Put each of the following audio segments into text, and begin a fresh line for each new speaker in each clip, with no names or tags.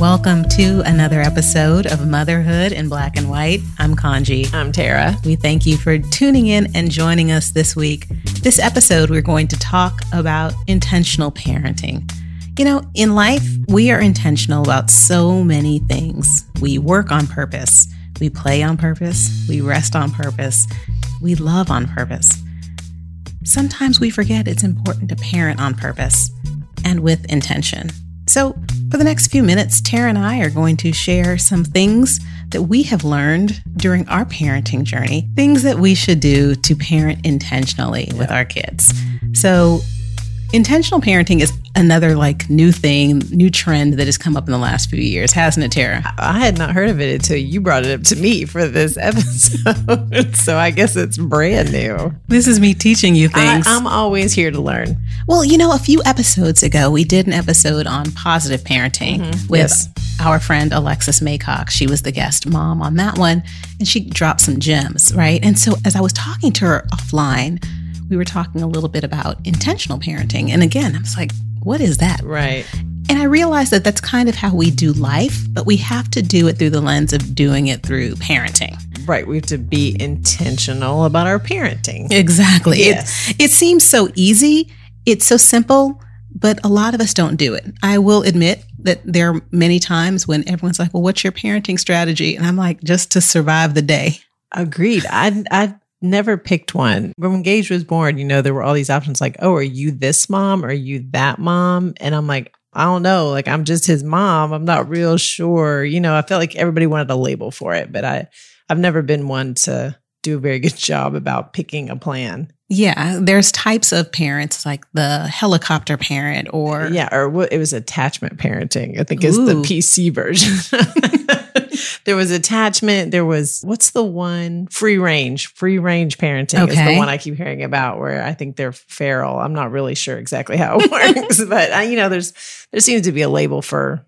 Welcome to another episode of Motherhood in Black and White. I'm Kanji.
I'm Tara.
We thank you for tuning in and joining us this week. This episode, we're going to talk about intentional parenting. You know, in life, we are intentional about so many things. We work on purpose, we play on purpose, we rest on purpose, we love on purpose. Sometimes we forget it's important to parent on purpose and with intention. So, for the next few minutes, Tara and I are going to share some things that we have learned during our parenting journey, things that we should do to parent intentionally with our kids. So, intentional parenting is another like new thing, new trend that has come up in the last few years, hasn't it, Tara?
I had not heard of it until you brought it up to me for this episode. so I guess it's brand new.
This is me teaching you things.
I, am always here to learn.
Well, you know, a few episodes ago, we did an episode on positive parenting mm-hmm. with yes. our friend Alexis Maycock. She was the guest mom on that one, and she dropped some gems, right? And so as I was talking to her offline, we were talking a little bit about intentional parenting. And again, I was like, what is that?
Right.
And I realized that that's kind of how we do life, but we have to do it through the lens of doing it through parenting.
Right. We have to be intentional about our parenting.
Exactly. Yes. It, it seems so easy, it's so simple, but a lot of us don't do it. I will admit that there are many times when everyone's like, well, what's your parenting strategy? And I'm like, just to survive the day.
Agreed. I, I never picked one. When Gage was born, you know, there were all these options like, oh, are you this mom? Or are you that mom? And I'm like, I don't know. Like, I'm just his mom. I'm not real sure. You know, I felt like everybody wanted a label for it, but I, I've never been one to do a very good job about picking a plan.
Yeah, there's types of parents like the helicopter parent or
yeah, or what it was attachment parenting. I think is the PC version. there was attachment. There was what's the one free range? Free range parenting okay. is the one I keep hearing about. Where I think they're feral. I'm not really sure exactly how it works, but uh, you know, there's there seems to be a label for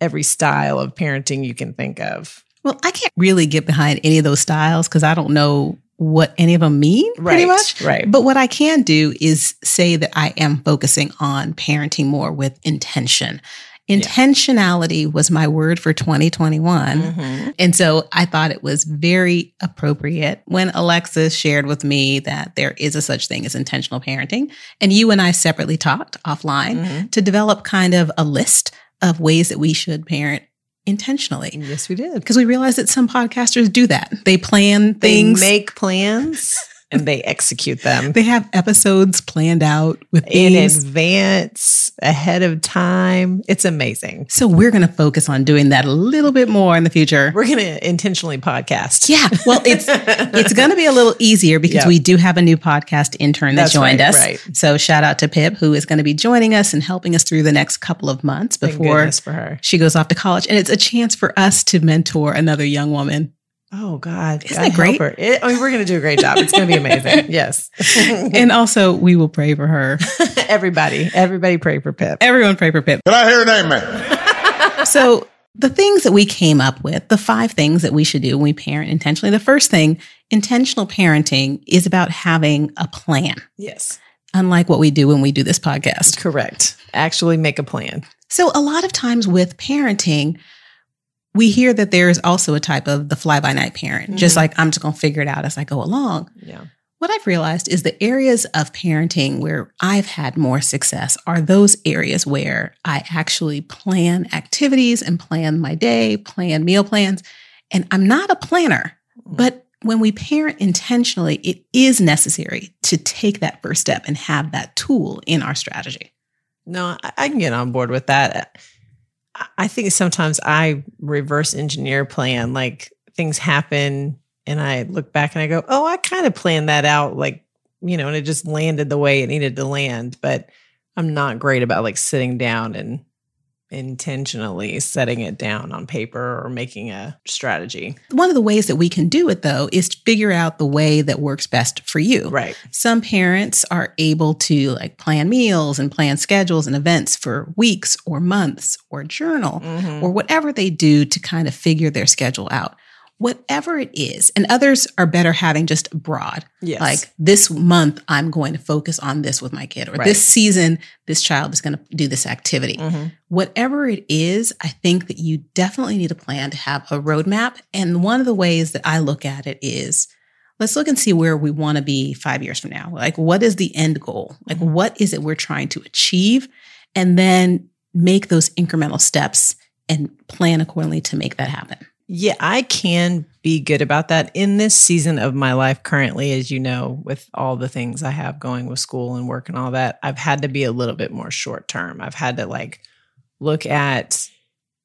every style of parenting you can think of.
Well, I can't really get behind any of those styles because I don't know what any of them mean right, pretty much.
Right.
But what I can do is say that I am focusing on parenting more with intention. Intentionality yeah. was my word for 2021. Mm-hmm. And so I thought it was very appropriate when Alexis shared with me that there is a such thing as intentional parenting. And you and I separately talked offline mm-hmm. to develop kind of a list of ways that we should parent intentionally.
Yes, we did.
Because we realized that some podcasters do that. They plan things,
they make plans and they execute them.
They have episodes planned out with
in advance, ahead of time. It's amazing.
So we're going to focus on doing that a little bit more in the future.
We're going to intentionally podcast.
Yeah. Well, it's it's going to be a little easier because yep. we do have a new podcast intern that That's joined right, us. Right. So shout out to Pip who is going to be joining us and helping us through the next couple of months before she goes off to college and it's a chance for us to mentor another young woman
Oh God,
isn't God that great?
It, I mean, we're going to do a great job. It's going to be amazing. yes,
and also we will pray for her.
everybody, everybody, pray for Pip.
Everyone, pray for Pip.
Can I hear an amen?
so the things that we came up with, the five things that we should do when we parent intentionally. The first thing, intentional parenting, is about having a plan.
Yes.
Unlike what we do when we do this podcast.
Correct. Actually, make a plan.
So a lot of times with parenting we hear that there is also a type of the fly by night parent, mm-hmm. just like I'm just going to figure it out as I go along.
Yeah.
What I've realized is the areas of parenting where I've had more success are those areas where I actually plan activities and plan my day, plan meal plans. And I'm not a planner, mm-hmm. but when we parent intentionally, it is necessary to take that first step and have that tool in our strategy.
No, I can get on board with that I think sometimes I reverse engineer plan. Like things happen and I look back and I go, oh, I kind of planned that out. Like, you know, and it just landed the way it needed to land. But I'm not great about like sitting down and intentionally setting it down on paper or making a strategy.
One of the ways that we can do it though is to figure out the way that works best for you.
Right.
Some parents are able to like plan meals and plan schedules and events for weeks or months or journal mm-hmm. or whatever they do to kind of figure their schedule out. Whatever it is. And others are better having just broad.
Yes.
Like this month, I'm going to focus on this with my kid, or
Right.
this season, this child is going to do this activity.
Mhm.
Whatever it is, I think that you definitely need a plan to have a roadmap. And one of the ways that I look at it is let's look and see where we want to be five years from now. Like, what is the end goal? Like,
Mhm.
what is it we're trying to achieve? And then make those incremental steps and plan accordingly to make that happen.
Yeah, I can be good about that in this season of my life currently, as you know, with all the things I have going with school and work and all that. I've had to be a little bit more short term. I've had to like look at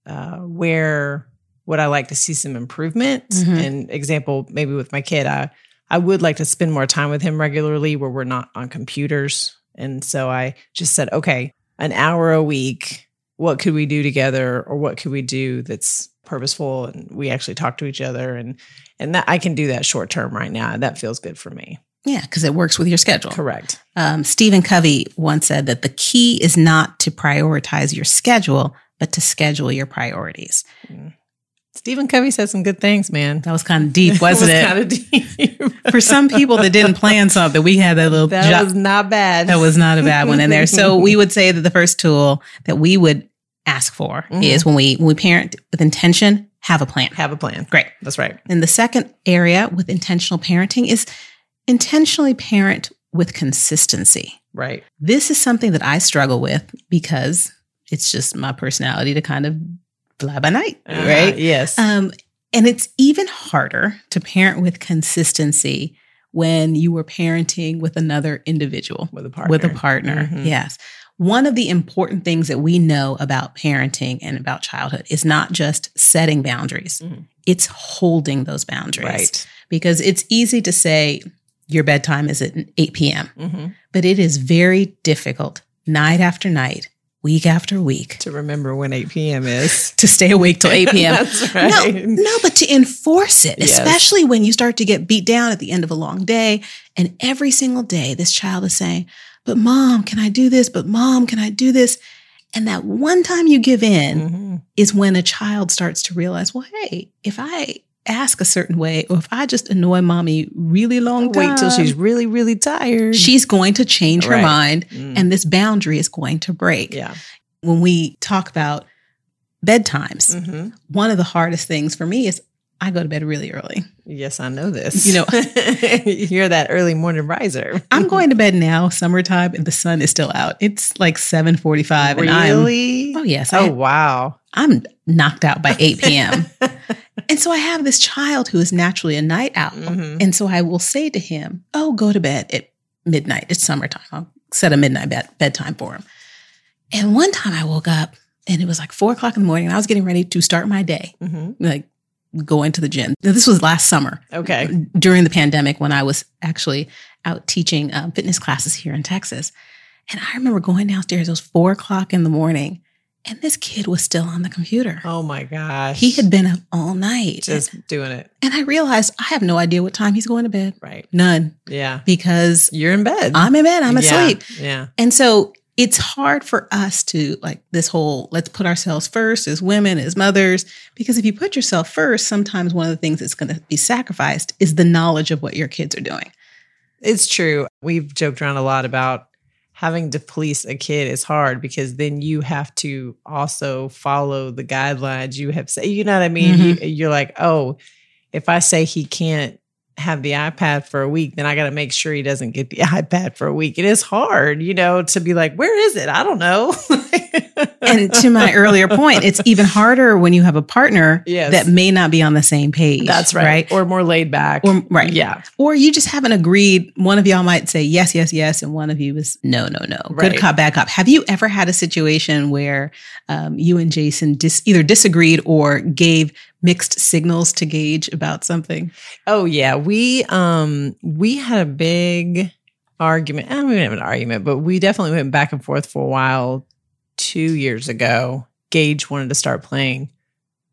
uh, where would I like to see some improvement.
Mhm.
And example, maybe with my kid, I I would like to spend more time with him regularly where we're not on computers. And so I just said, okay, an hour a week. What could we do together, or what could we do that's purposeful? And we actually talk to each other, and and that I can do that short term right now. That feels good for me.
Yeah, because it works with your schedule.
Correct.
Um, Stephen Covey once said that the key is not to prioritize your schedule, but to schedule your priorities.
Stephen Covey said some good things, man.
That was kind of deep, wasn't it?
Kind of deep.
For some people that didn't plan something, we had that little
that
jo-
was not bad.
that was not a bad one in there. So we would say that the first tool that we would ask for
Mhm.
is when we when we parent with intention, have a plan.
have a plan.
Great.
That's right.
And the second area with intentional parenting is intentionally parent with consistency.
Right.
This is something that I struggle with because it's just my personality to kind of fly by night,
Uh,
right?
yes.
Um, and it's even harder to parent with consistency when you were parenting with another individual,
with a partner.
with a partner.
Mhm.
Yes. One of the important things that we know about parenting and about childhood is not just setting boundaries,
Mhm.
it's holding those boundaries.
Right.
Because it's easy to say your bedtime is at 8 p.m.,
hmm
but it is very difficult night after night, week after week
To remember when 8 p.m. is.
to stay awake till 8 p.m.
That's right.
No, no, but to enforce it,
Yes.
especially when you start to get beat down at the end of a long day. And every single day, this child is saying, But mom, can I do this? But mom, can I do this? And that one time you give in
Mhm.
is when a child starts to realize, Well, hey, if I ask a certain way, or if I just annoy mommy really long time,
Wait till she's really, really tired.
she's going to change her mind
Mm.
and this boundary is going to break.
yeah.
When we talk about bedtimes,
hmm
one of the hardest things for me is I go to bed really early.
Yes, I know this.
You know-
you're that early morning riser.
I'm going to bed now, summertime, and the sun is still out. It's like 7:45 and I'm
really.
Oh yes,
Oh
I,
wow.
I'm knocked out by 8 p.m. and so I have this child who is naturally a night owl.
Mhm.
And so I will say to him, "Oh, go to bed at midnight. It's summertime. I'll set a midnight bed- bedtime for him." And one time I woke up and it was like four o'clock in the morning, and I was getting ready to start my day,
Mhm.
like going to the gym. Now, this was last summer.
Okay.
during the pandemic when I was actually out teaching um, fitness classes here in Texas. And I remember going downstairs, it was four o'clock in the morning, and this kid was still on the computer.
Oh my gosh.
He had been up all night.
just doing it
and I realized I have no idea what time he's going to bed.
right.
None,
Yeah.
because
You're in bed.
I'm in bed, I'm
Yeah.
asleep.
Yeah.
And so it's hard for us to like this whole let's put ourselves first as women, as mothers, because if you put yourself first, sometimes one of the things that's going to be sacrificed is the knowledge of what your kids are doing.
It's true. We've joked around a lot about having to police a kid is hard because then you have to also follow the guidelines you have said. You know what I mean?
Mhm.
You, you're like, oh, if I say he can't have the iPad for a week, then I got to make sure he doesn't get the iPad for a week. It is hard, you know, to be like, where is it? I don't know.
and to my earlier point, it's even harder when you have a partner
Yes.
that may not be on the same page.
That's right. Or more laid back.
Or right.
Yeah.
Or you just haven't agreed. One of y'all might say yes, yes, yes, and one of you is no, no, no.
Right.
Good cop, bad cop. Have you ever had a situation where um, you and Jason dis- either disagreed or gave mixed signals to Gage about something?
Oh yeah, we um we had a big argument. I don't even have an argument, but we definitely went back and forth for a while. Two years ago, Gage wanted to start playing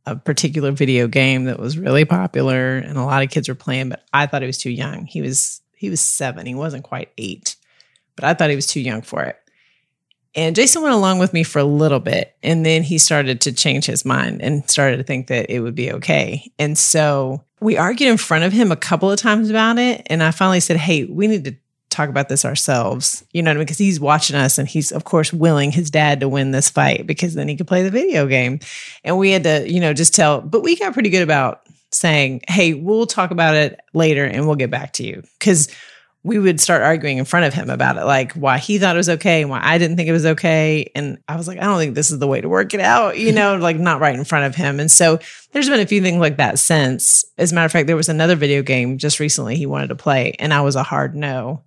a particular video game that was really popular, and a lot of kids were playing. But I thought he was too young. He was he was seven. He wasn't quite eight, but I thought he was too young for it. And Jason went along with me for a little bit. And then he started to change his mind and started to think that it would be okay. And so we argued in front of him a couple of times about it. And I finally said, Hey, we need to talk about this ourselves. You know what I mean? Because he's watching us and he's, of course, willing his dad to win this fight because then he could play the video game. And we had to, you know, just tell, but we got pretty good about saying, Hey, we'll talk about it later and we'll get back to you. Because we would start arguing in front of him about it, like why he thought it was okay and why I didn't think it was okay. And I was like, I don't think this is the way to work it out, you know, like not right in front of him. And so there's been a few things like that since. As a matter of fact, there was another video game just recently he wanted to play, and I was a hard no.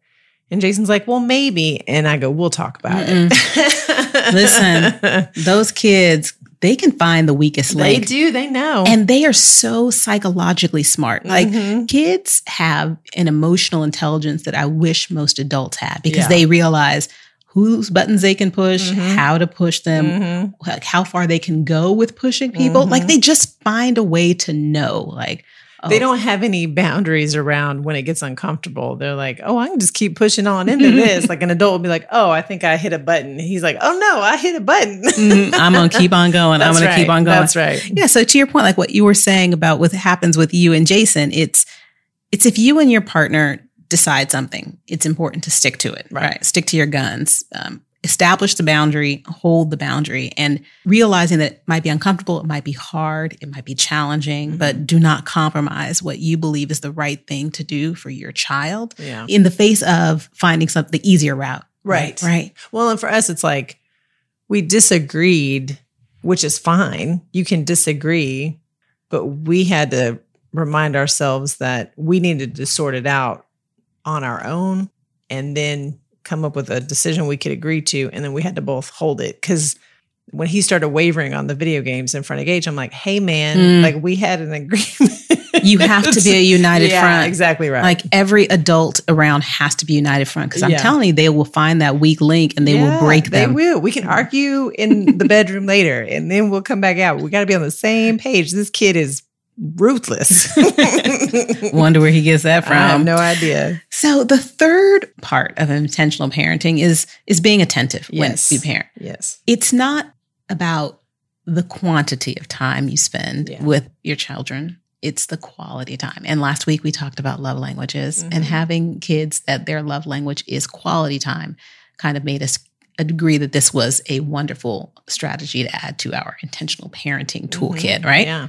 And Jason's like, well, maybe. And I go, we'll talk about
Mm-mm.
it.
Listen, those kids, they can find the weakest link.
they do, they know.
And they are so psychologically smart. Like
Mhm.
kids have an emotional intelligence that I wish most adults had because
Yeah.
they realize whose buttons they can push,
Mhm.
how to push them,
Mhm.
like how far they can go with pushing people. Like they just find a way to know. Like
They
oh,
don't have any boundaries around when it gets uncomfortable. They're like, oh, I can just keep pushing on into this. like an adult will be like, oh, I think I hit a button. He's like, oh no, I hit a button.
"Mm, I'm gonna keep on going. I'm
That's
gonna keep on going.
That's right.
Yeah. So to your point, like what you were saying about what happens with you and Jason, it's it's if you and your partner decide something, it's important to stick to it.
Right.
Right. Stick to your guns. Um, establish the boundary, hold the boundary, and realizing that it might be uncomfortable, it might be hard, it might be challenging,
Mhm.
but do not compromise what you believe is the right thing to do for your child
Yeah.
in the face of finding something the easier route.
Right.
Right.
Well, and for us, it's like we disagreed, which is fine. You can disagree, but we had to remind ourselves that we needed to sort it out on our own and then come up with a decision we could agree to. And then we had to both hold it. Cause when he started wavering on the video games in front of Gage, I'm like, hey, man,
Mm.
like we had an agreement.
You have to be a united
yeah,
front.
Exactly right.
Like every adult around has to be united front because I'm
Yeah.
telling you, they will find that weak link and they will
Yeah,
break them.
They will. We can argue in the bedroom later and then we'll come back out. We got to be on the same page. This kid is ruthless.
Wonder where he gets that from.
I have
from.
no idea.
So the third part of intentional parenting is is being attentive
Yes.
when you parent.
Yes.
It's not about the quantity of time you spend
Yeah.
with your children. It's the quality time. And last week we talked about love languages and
Mhm.
having kids that their love language is quality time kind of made us agree that this was a wonderful strategy to add to our intentional parenting toolkit,
Mhm.
right?
Yeah.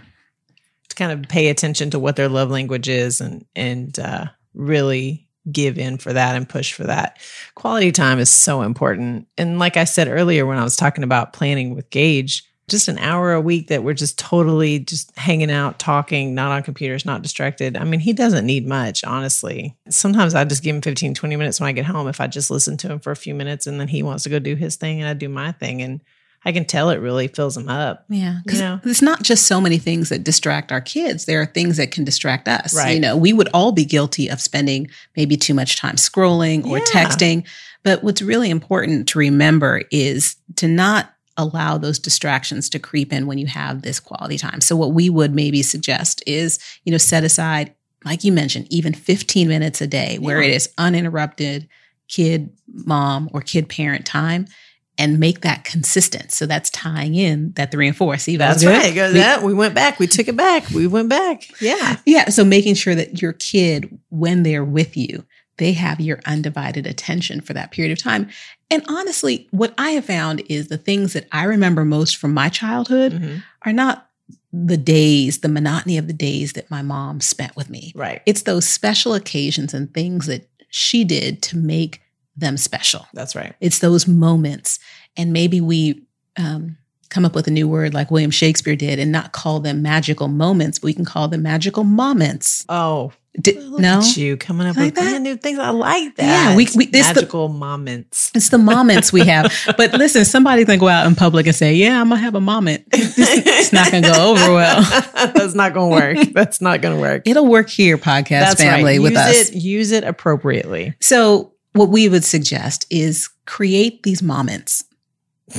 To kind of pay attention to what their love language is and and uh, really give in for that and push for that. Quality time is so important. And like I said earlier when I was talking about planning with Gage, just an hour a week that we're just totally just hanging out, talking, not on computers, not distracted. I mean, he doesn't need much, honestly. Sometimes I just give him 15, 20 minutes when I get home if I just listen to him for a few minutes and then he wants to go do his thing and I do my thing. And I can tell it really fills them up.
Yeah, because
You know?
it's not just so many things that distract our kids. There are things that can distract us.
Right.
You know, we would all be guilty of spending maybe too much time scrolling or
Yeah.
texting. But what's really important to remember is to not allow those distractions to creep in when you have this quality time. So what we would maybe suggest is, you know, set aside, like you mentioned, even 15 minutes a day where
Yeah.
it is uninterrupted kid, mom, or kid parent time. And make that consistent. So that's tying in that three and four. See, that
That's right. Go that. We went back. We took it back. We went back. Yeah.
Yeah. So making sure that your kid, when they're with you, they have your undivided attention for that period of time. And honestly, what I have found is the things that I remember most from my childhood
Mhm.
are not the days, the monotony of the days that my mom spent with me.
Right.
It's those special occasions and things that she did to make them special.
That's right.
It's those moments. And maybe we um, come up with a new word like William Shakespeare did and not call them magical moments, but we can call them magical moments.
Oh, look
no?
at you coming up
Like
with
that?
brand new things. I like that.
Yeah, we- we- it's the-
magical moments.
It's the moments we have. But listen, somebody can go out in public and say, Yeah, I'm going to have a moment. it's not going to go over well.
That's not going to work. That's not going to work.
It'll work here, podcast
That's
family,
right.
with
use
us.
It, use it appropriately.
So, what we would suggest is create these moments.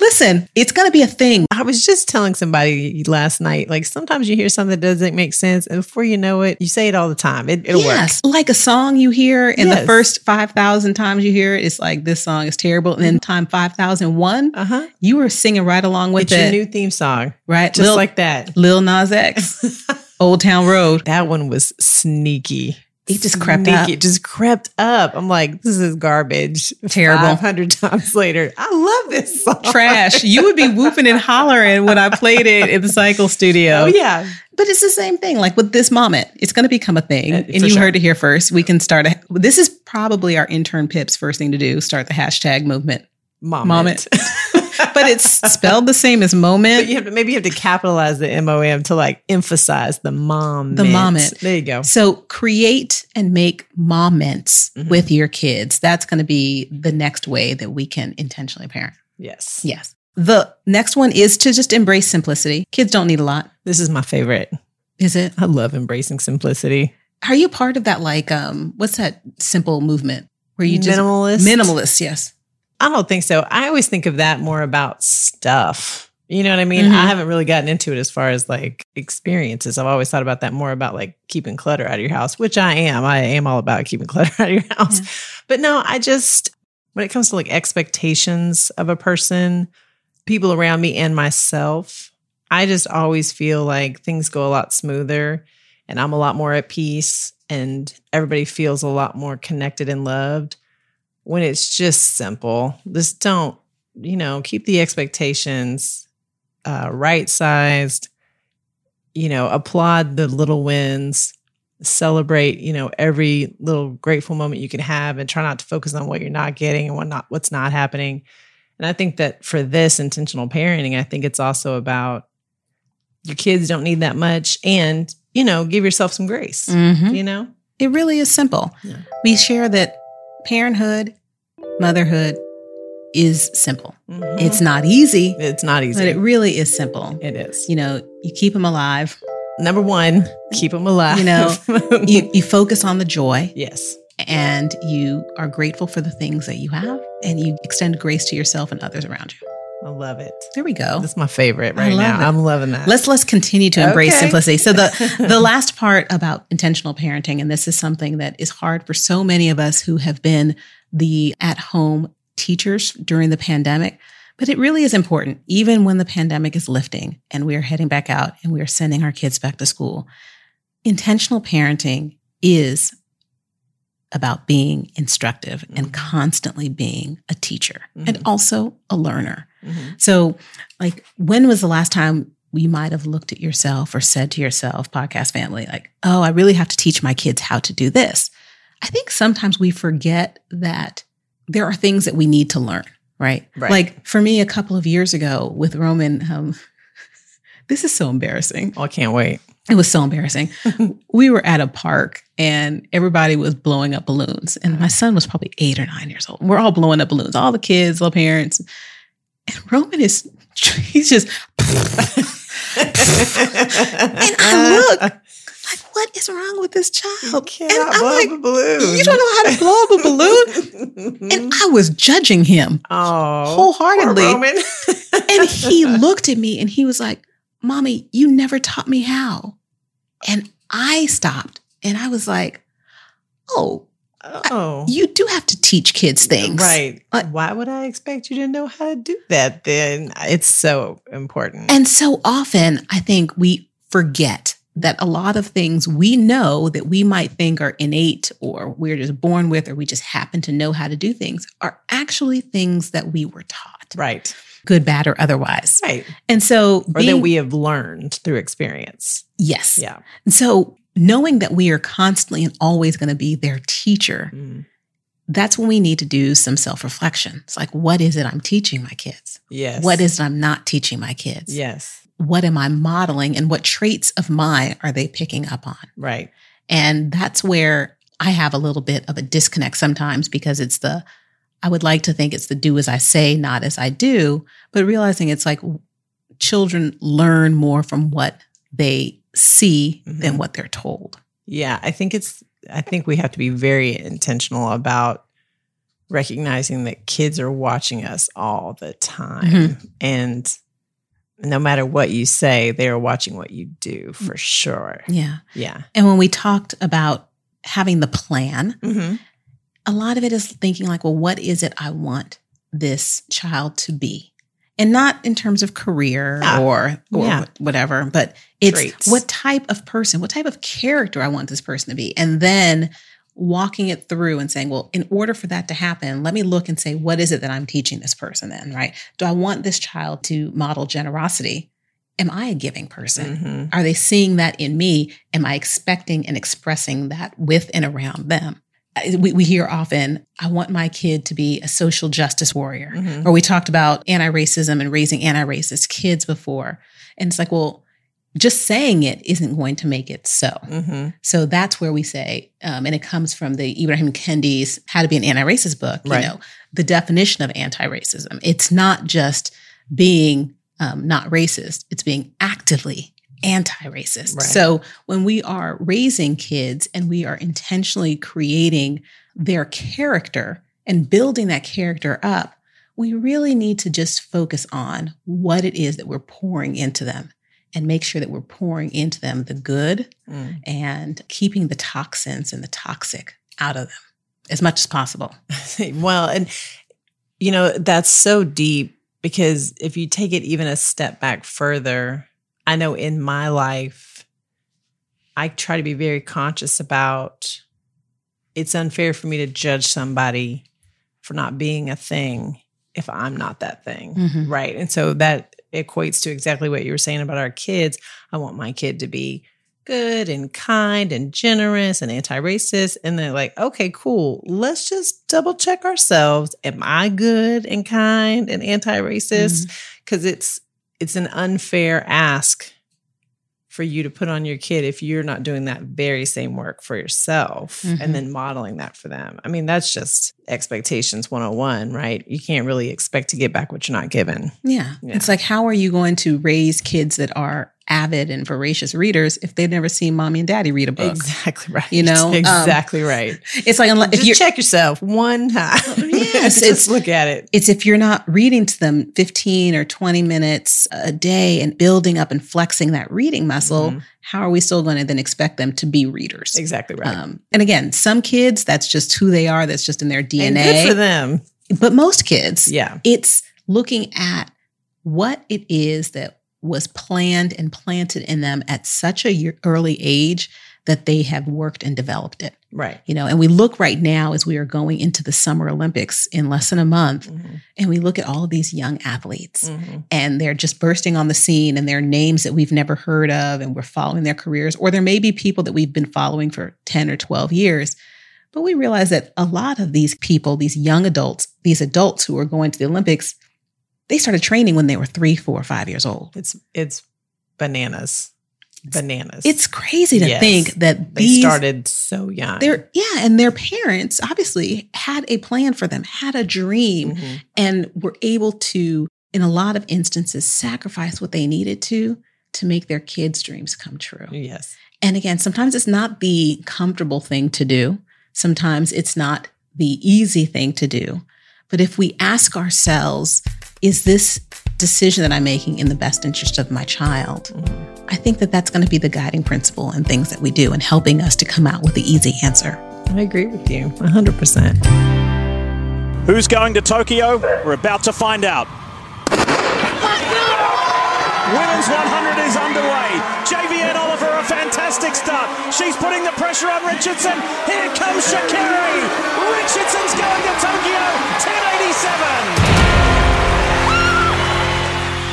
listen, it's going to be a thing.
I was just telling somebody last night, like sometimes you hear something that doesn't make sense, and before you know it, you say it all the time. It, will
yes. work. Like a song you hear, and
Yes.
the first 5,000 times you hear it, it's like, this song is terrible. And then time 5,001,
Uh huh.
you were singing right along with
It's your
it.
new theme song,
right?
just
Lil,
like that.
Lil Nas X, Old Town Road.
that one was sneaky.
It just crept
Sneaky.
up.
It just crept up. I'm like, this is garbage.
Terrible.
hundred times later, I love this song.
Trash. You would be whooping and hollering when I played it in the cycle studio.
Oh yeah,
But it's the same thing. Like with this moment, it's going to become a thing.
Uh,
and you
sure.
heard it here first. We can start a, this is probably our intern Pip's first thing to do, start the hashtag movement.
moment.
Moment. But it's spelled the same as
But
moment.
you have to maybe you have to capitalize the mom to like emphasize the mom.
The moment.
There you go.
So create and make moments
Mhm.
with your kids. That's going to be the next way that we can intentionally parent.
Yes.
Yes. The next one is to just embrace simplicity. Kids don't need a lot.
This is my favorite.
Is it?
I love embracing simplicity.
Are you part of that like um what's that simple movement where you just
minimalist.
minimalist, yes.
I don't think so. I always think of that more about stuff. You know what I mean?
Mhm.
I haven't really gotten into it as far as like experiences. I've always thought about that more about like keeping clutter out of your house, which I am. I am all about keeping clutter out of your house.
Yeah.
But no, I just, when it comes to like expectations of a person, people around me, and myself, I just always feel like things go a lot smoother and I'm a lot more at peace and everybody feels a lot more connected and loved when it's just simple. Just don't, you know, keep the expectations uh, right sized, you know, applaud the little wins, celebrate, you know, every little grateful moment you can have and try not to focus on what you're not getting and what not what's not happening. And I think that for this intentional parenting, I think it's also about your kids don't need that much and, you know, give yourself some grace.
Mm-hmm.
You know?
It really is simple.
Yeah.
We share that parenthood, motherhood is simple.
Mhm.
It's not easy,
it's not easy.
but it really is simple.
it is.
You know, you keep them alive.
Number one, keep them alive.
You know, You you focus on the joy
yes.
and you are grateful for the things that you have and you extend grace to yourself and others around you.
I love it.
There we go.
That's my favorite right now.
it.
I'm loving that.
Let's let's continue to embrace
Okay.
simplicity. So the the last part about intentional parenting, and this is something that is hard for so many of us who have been the at home teachers during the pandemic, but it really is important, even when the pandemic is lifting and we are heading back out and we are sending our kids back to school. Intentional parenting is about being instructive and
Mhm.
constantly being a teacher and
Mhm.
also a learner.
Mhm.
So, like, when was the last time you might have looked at yourself or said to yourself, podcast family, like, oh, I really have to teach my kids how to do this? I think sometimes we forget that there are things that we need to learn, right?
Right.
Like, for me, a couple of years ago with Roman, um, this is so embarrassing.
Oh, I can't wait.
It was so embarrassing. we were at a park and everybody was blowing up balloons. And my son was probably eight or nine years old. We're all blowing up balloons, all the kids, all the parents. And Roman is, he's just, and I look what is wrong with this child?
cannot
and I'm
blow
like,
up a balloon.
you don't know how to blow up a balloon? And I was judging him.
oh,
wholeheartedly. And he looked at me and he was like, Mommy, you never taught me how. And I stopped and I was like, Oh,
oh,
you do have to teach kids things.
right.
Uh,
Why would I expect you to know how to do that? Then it's so important.
And so often I think we forget that a lot of things we know that we might think are innate or we're just born with or we just happen to know how to do things are actually things that we were taught,
right,
good, bad, or otherwise.
right,
And so,
or that we have learned through experience.
yes.
Yeah.
And so, knowing that we are constantly and always going to be their teacher,
Mm.
that's when we need to do some self reflection. It's like, what is it I'm teaching my kids?
Yes.
What is it I'm not teaching my kids?
Yes.
What am I modeling and what traits of mine are they picking up on?
Right.
And that's where I have a little bit of a disconnect sometimes because it's the, I would like to think it's the do as I say, not as I do, but realizing it's like children learn more from what they see than
Mhm.
what they're told.
Yeah, I think it's I think we have to be very intentional about recognizing that kids are watching us all the time.
Mhm.
And no matter what you say, they are watching what you do for sure.
Yeah.
Yeah.
And when we talked about having the plan,
Mm-hmm.
a lot of it is thinking like, well, what is it I want this child to be? And not in terms of career
Yeah.
or or
Yeah.
whatever, but it's
Traits.
what type of person, what type of character I want this person to be. And then walking it through and saying, well, in order for that to happen, let me look and say, what is it that I'm teaching this person then, right? Do I want this child to model generosity? Am I a giving person?
hmm
Are they seeing that in me? Am I expecting and expressing that with and around them? We, we hear often, I want my kid to be a social justice warrior.
Mhm.
Or we talked about anti racism and raising anti racist kids before. And it's like, well, just saying it isn't going to make it so.
hmm
So that's where we say, um, and it comes from the Ibrahim Kendi's How to Be an Anti-Racist book, you
Right.
know, the definition of anti-racism. It's not just being um, not racist, it's being actively anti-racist.
Right.
So when we are raising kids and we are intentionally creating their character and building that character up, we really need to just focus on what it is that we're pouring into them and make sure that we're pouring into them the good
Mm.
and keeping the toxins and the toxic out of them as much as possible.
well, and you know, that's so deep because if you take it even a step back further, I know in my life, I try to be very conscious about it's unfair for me to judge somebody for not being a thing if I'm not that thing.
Mhm.
Right. And so that equates to exactly what you were saying about our kids. I want my kid to be good and kind and generous and anti-racist. And they're like okay cool. Let's just double check ourselves. Am i good and kind and anti-racist? Mm-hmm. Because it's it's an unfair ask for you to put on your kid if you're not doing that very same work for yourself
Mhm.
and then modeling that for them i mean that's just expectations 101 right you can't really expect to get back what you're not given
Yeah.
Yeah.
It's like, how are you going to raise kids that are avid and voracious readers if they've never seen mommy and daddy read a book?
exactly right
You know, um,
exactly right
It's like, unless, if you're,
check yourself one time.
Yes,
just
it's-
look at it.
it's if you're not reading to them 15 or 20 minutes a day and building up and flexing that reading muscle,
Mhm.
how are we still going to then expect them to be readers?
Exactly right.
Um, and again, some kids, that's just who they are. That's just in their
and
DNA.
good for them.
But most kids,
Yeah.
it's looking at what it is that was planned and planted in them at such a year, early age that they have worked and developed it.
Right.
You know, and we look right now as we are going into the Summer Olympics in less than a month,
Mhm.
and we look at all of these young athletes
Mhm.
and they're just bursting on the scene and they're names that we've never heard of and we're following their careers or there may be people that we've been following for 10 or 12 years but we realize that a lot of these people these young adults these adults who are going to the olympics they started training when they were three four five years old
It's it's bananas. Bananas.
it's crazy to
Yes.
think that
they
these
started so young.
their yeah and their parents obviously had a plan for them had a dream
Mhm.
and were able to, in a lot of instances, sacrifice what they needed to to make their kids' dreams come true.
Yes.
And again, sometimes it's not the comfortable thing to do, sometimes it's not the easy thing to do. But if we ask ourselves, is this decision that I'm making in the best interest of my child?
Mhm.
I think that that's going to be the guiding principle in things that we do and helping us to come out with the easy answer.
I agree with you 100%.
Who's going to Tokyo? We're about to find out. Women's 100 is underway. Javianne Oliver, a fantastic start. She's putting the pressure on Richardson. Here comes Sha'Carri. Richardson's going to Tokyo. 1087.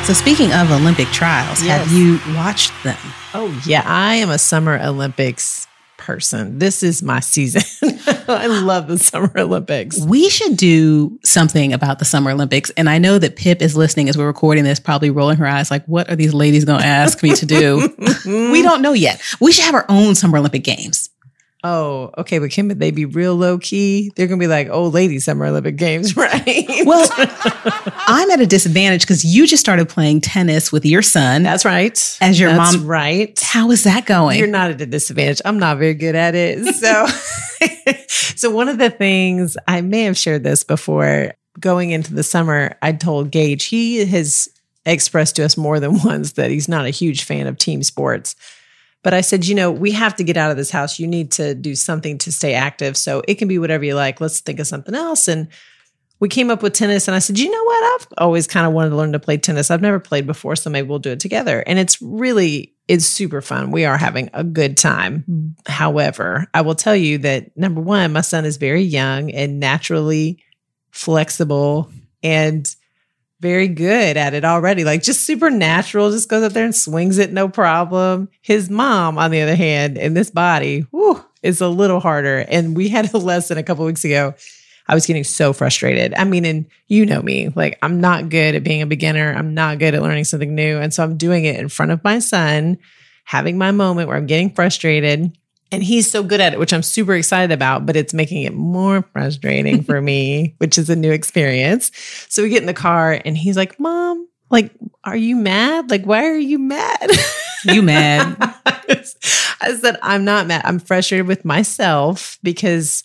So, speaking of Olympic trials, have you watched them?
Oh, yeah. I am a Summer Olympics person. This is my season. I love the Summer Olympics.
We should do something about the Summer Olympics. And I know that Pip is listening as we're recording this, probably rolling her eyes like, what are these ladies going to ask me to do? we don't know yet. We should have our own Summer Olympic games.
Oh, okay, but can they be real low key? They're gonna be like old lady Summer Olympic Games, right?
Well, I'm at a disadvantage because you just started playing tennis with your son.
that's right.
As your
That's
mom-
right?
How is that going?
You're not at a disadvantage. I'm not very good at it. So, so one of the things I may have shared this before going into the summer, I told Gage he has expressed to us more than once that he's not a huge fan of team sports. But I said, you know, we have to get out of this house. You need to do something to stay active. So it can be whatever you like. Let's think of something else. And we came up with tennis and I said, you know what? I've always kind of wanted to learn to play tennis. I've never played before, so maybe we'll do it together. And it's really, it's super fun. We are having a good time. However, I will tell you that number one, my son is very young and naturally flexible and very good at it already. Like just supernatural, just goes up there and swings it, no problem. His mom, on the other hand, in this body, whew, is a little harder. And we had a lesson a couple weeks ago. I was getting so frustrated. I mean, and you know me, like I'm not good at being a beginner. I'm not good at learning something new. And so I'm doing it in front of my son, having my moment where I'm getting frustrated. And he's so good at it, which I'm super excited about, but it's making it more frustrating for me, which is a new experience. So we get in the car and he's like, Mom, like, are you mad? Like, why are you mad?
you mad?
I said, I'm not mad. I'm frustrated with myself because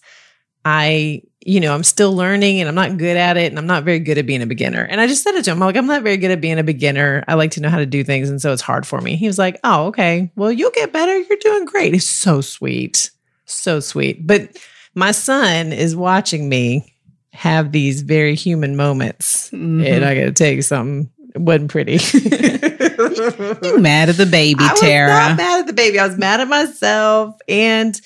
I, you know, I'm still learning and I'm not good at it and I'm not very good at being a beginner. And I just said it to him. I'm like, I'm not very good at being a beginner. I like to know how to do things. And so it's hard for me. He was like, Oh, okay. Well, you'll get better. You're doing great. It's so sweet. So sweet. But my son is watching me have these very human moments.
Mm-hmm.
And I got to tell you something. It wasn't pretty.
You mad at the baby,
I was
Tara?
not mad at the baby. I was mad at myself and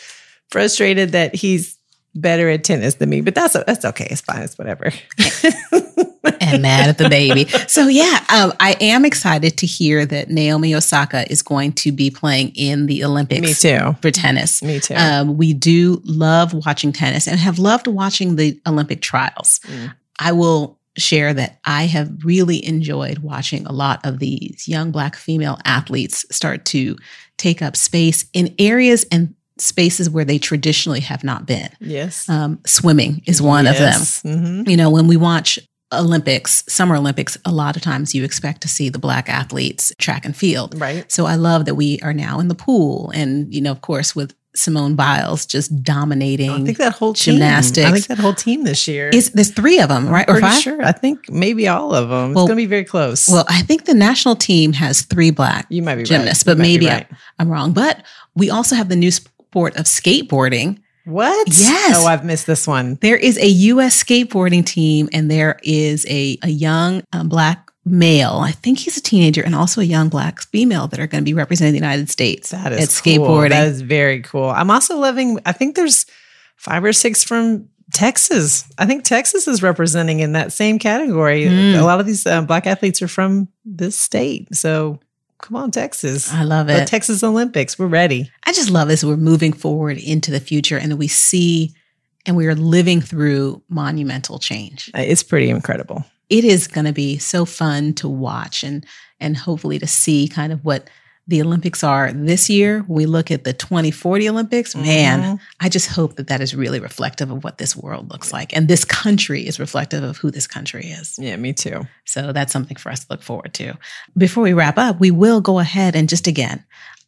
frustrated that he's better at tennis than me. But that's that's okay. It's fine. It's whatever.
and mad at the baby. So yeah, um, I am excited to hear that Naomi Osaka is going to be playing in the Olympics.
Me too.
For tennis.
Me too.
Um, we do love watching tennis and have loved watching the Olympic trials.
Mm.
I will share that I have really enjoyed watching a lot of these young Black female athletes start to take up space in areas and spaces where they traditionally have not been.
yes.
Um, swimming is one of them.
them.
You know, when we watch Olympics, Summer Olympics, a lot of times you expect to see the Black athletes track and field.
Right.
So I love that we are now in the pool and, you know, of course, with Simone Biles just dominating.
I think that whole team,
Gymnastics.
I think that whole team this year.
is there's three of them, right? Or
pretty
five?
sure. I think maybe all of them. It's going to be very close.
Well, I think the national team has three black
you might be
gymnasts,
right.
but
might
maybe
right.
I, I'm wrong. But we also have the new sport of skateboarding.
what?
Yes.
Oh, I've missed this one.
There is a U.S. skateboarding team, and there is a, a young um, black male. I think he's a teenager, and also a young black female that are going to be representing the United States
That is
at
cool.
skateboarding.
That is very cool. I'm also loving. I think there's five or six from Texas. I think Texas is representing in that same category.
Mm.
A lot of these uh, black athletes are from this state. So come on, Texas.
I love
The
it.
Texas Olympics. We're ready.
I just love this. We're moving forward into the future, and we see, and we are living through monumental change.
Uh, It's pretty incredible.
it is going to be so fun to watch and and hopefully to see kind of what the Olympics are this year. We look at the 2040 Olympics, man,
Mhm.
I just hope that that is really reflective of what this world looks like, and this country is reflective of who this country is.
Yeah, me too.
So that's something for us to look forward to. Before we wrap up, we will go ahead and just again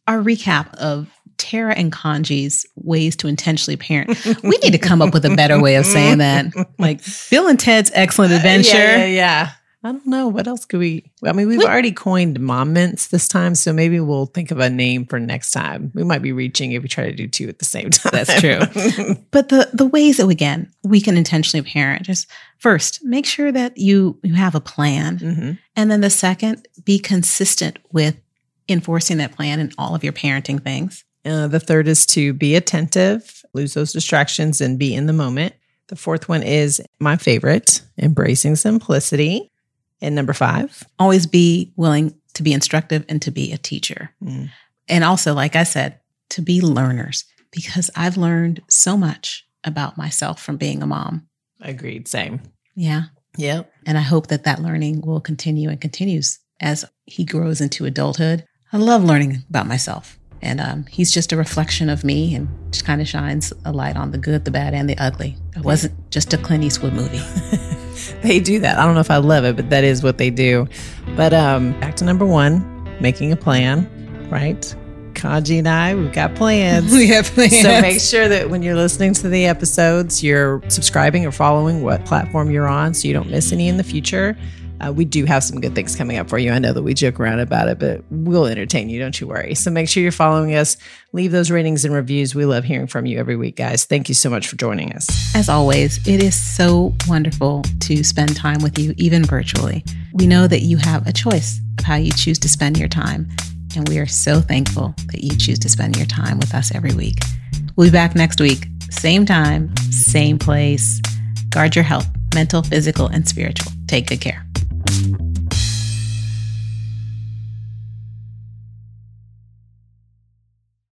our recap of Tara and Kanji's ways to intentionally parent. We need to come up with a better way of saying that. Like Bill and Ted's excellent adventure.
Yeah, yeah, yeah. I don't know. What else could we? I mean, we've
We-
already coined mom mints this time, so maybe we'll think of a name for next time. We might be reaching if we try to do two at the same time.
That's true. But the the ways that again we can intentionally parent just first make sure that you you have a plan,
hmm
and then the second be consistent with enforcing that plan in all of your parenting things.
Uh, the third is to be attentive, lose those distractions, and be in the moment. The fourth one is my favorite, embracing simplicity. And number five,
Always be willing to be instructive and to be a teacher,
Mm.
and also like I said to be learners because I've learned so much about myself from being a mom.
agreed, same.
Yeah.
Yep.
And I hope that that learning will continue and continues as he grows into adulthood. I love learning about myself. And um, he's just a reflection of me and just kind of shines a light on the good, the bad, and the ugly. It wasn't just a Clint Eastwood movie.
they do that. I don't know if I love it, but that is what they do. But um, back to number one, making a plan, right? Kaji and I, we've got plans.
we have plans.
So make sure that when you're listening to the episodes, you're subscribing or following what platform you're on so you don't miss any in the future. Uh, we do have some good things coming up for you. I know that we joke around about it, but we'll entertain you. Don't you worry. So make sure you're following us. Leave those ratings and reviews. We love hearing from you every week, guys. Thank you so much for joining us.
As always, it is so wonderful to spend time with you, even virtually. We know that you have a choice of how you choose to spend your time. And we are so thankful that you choose to spend your time with us every week. We'll be back next week, same time, same place. Guard your health, mental, physical, and spiritual. Take good care you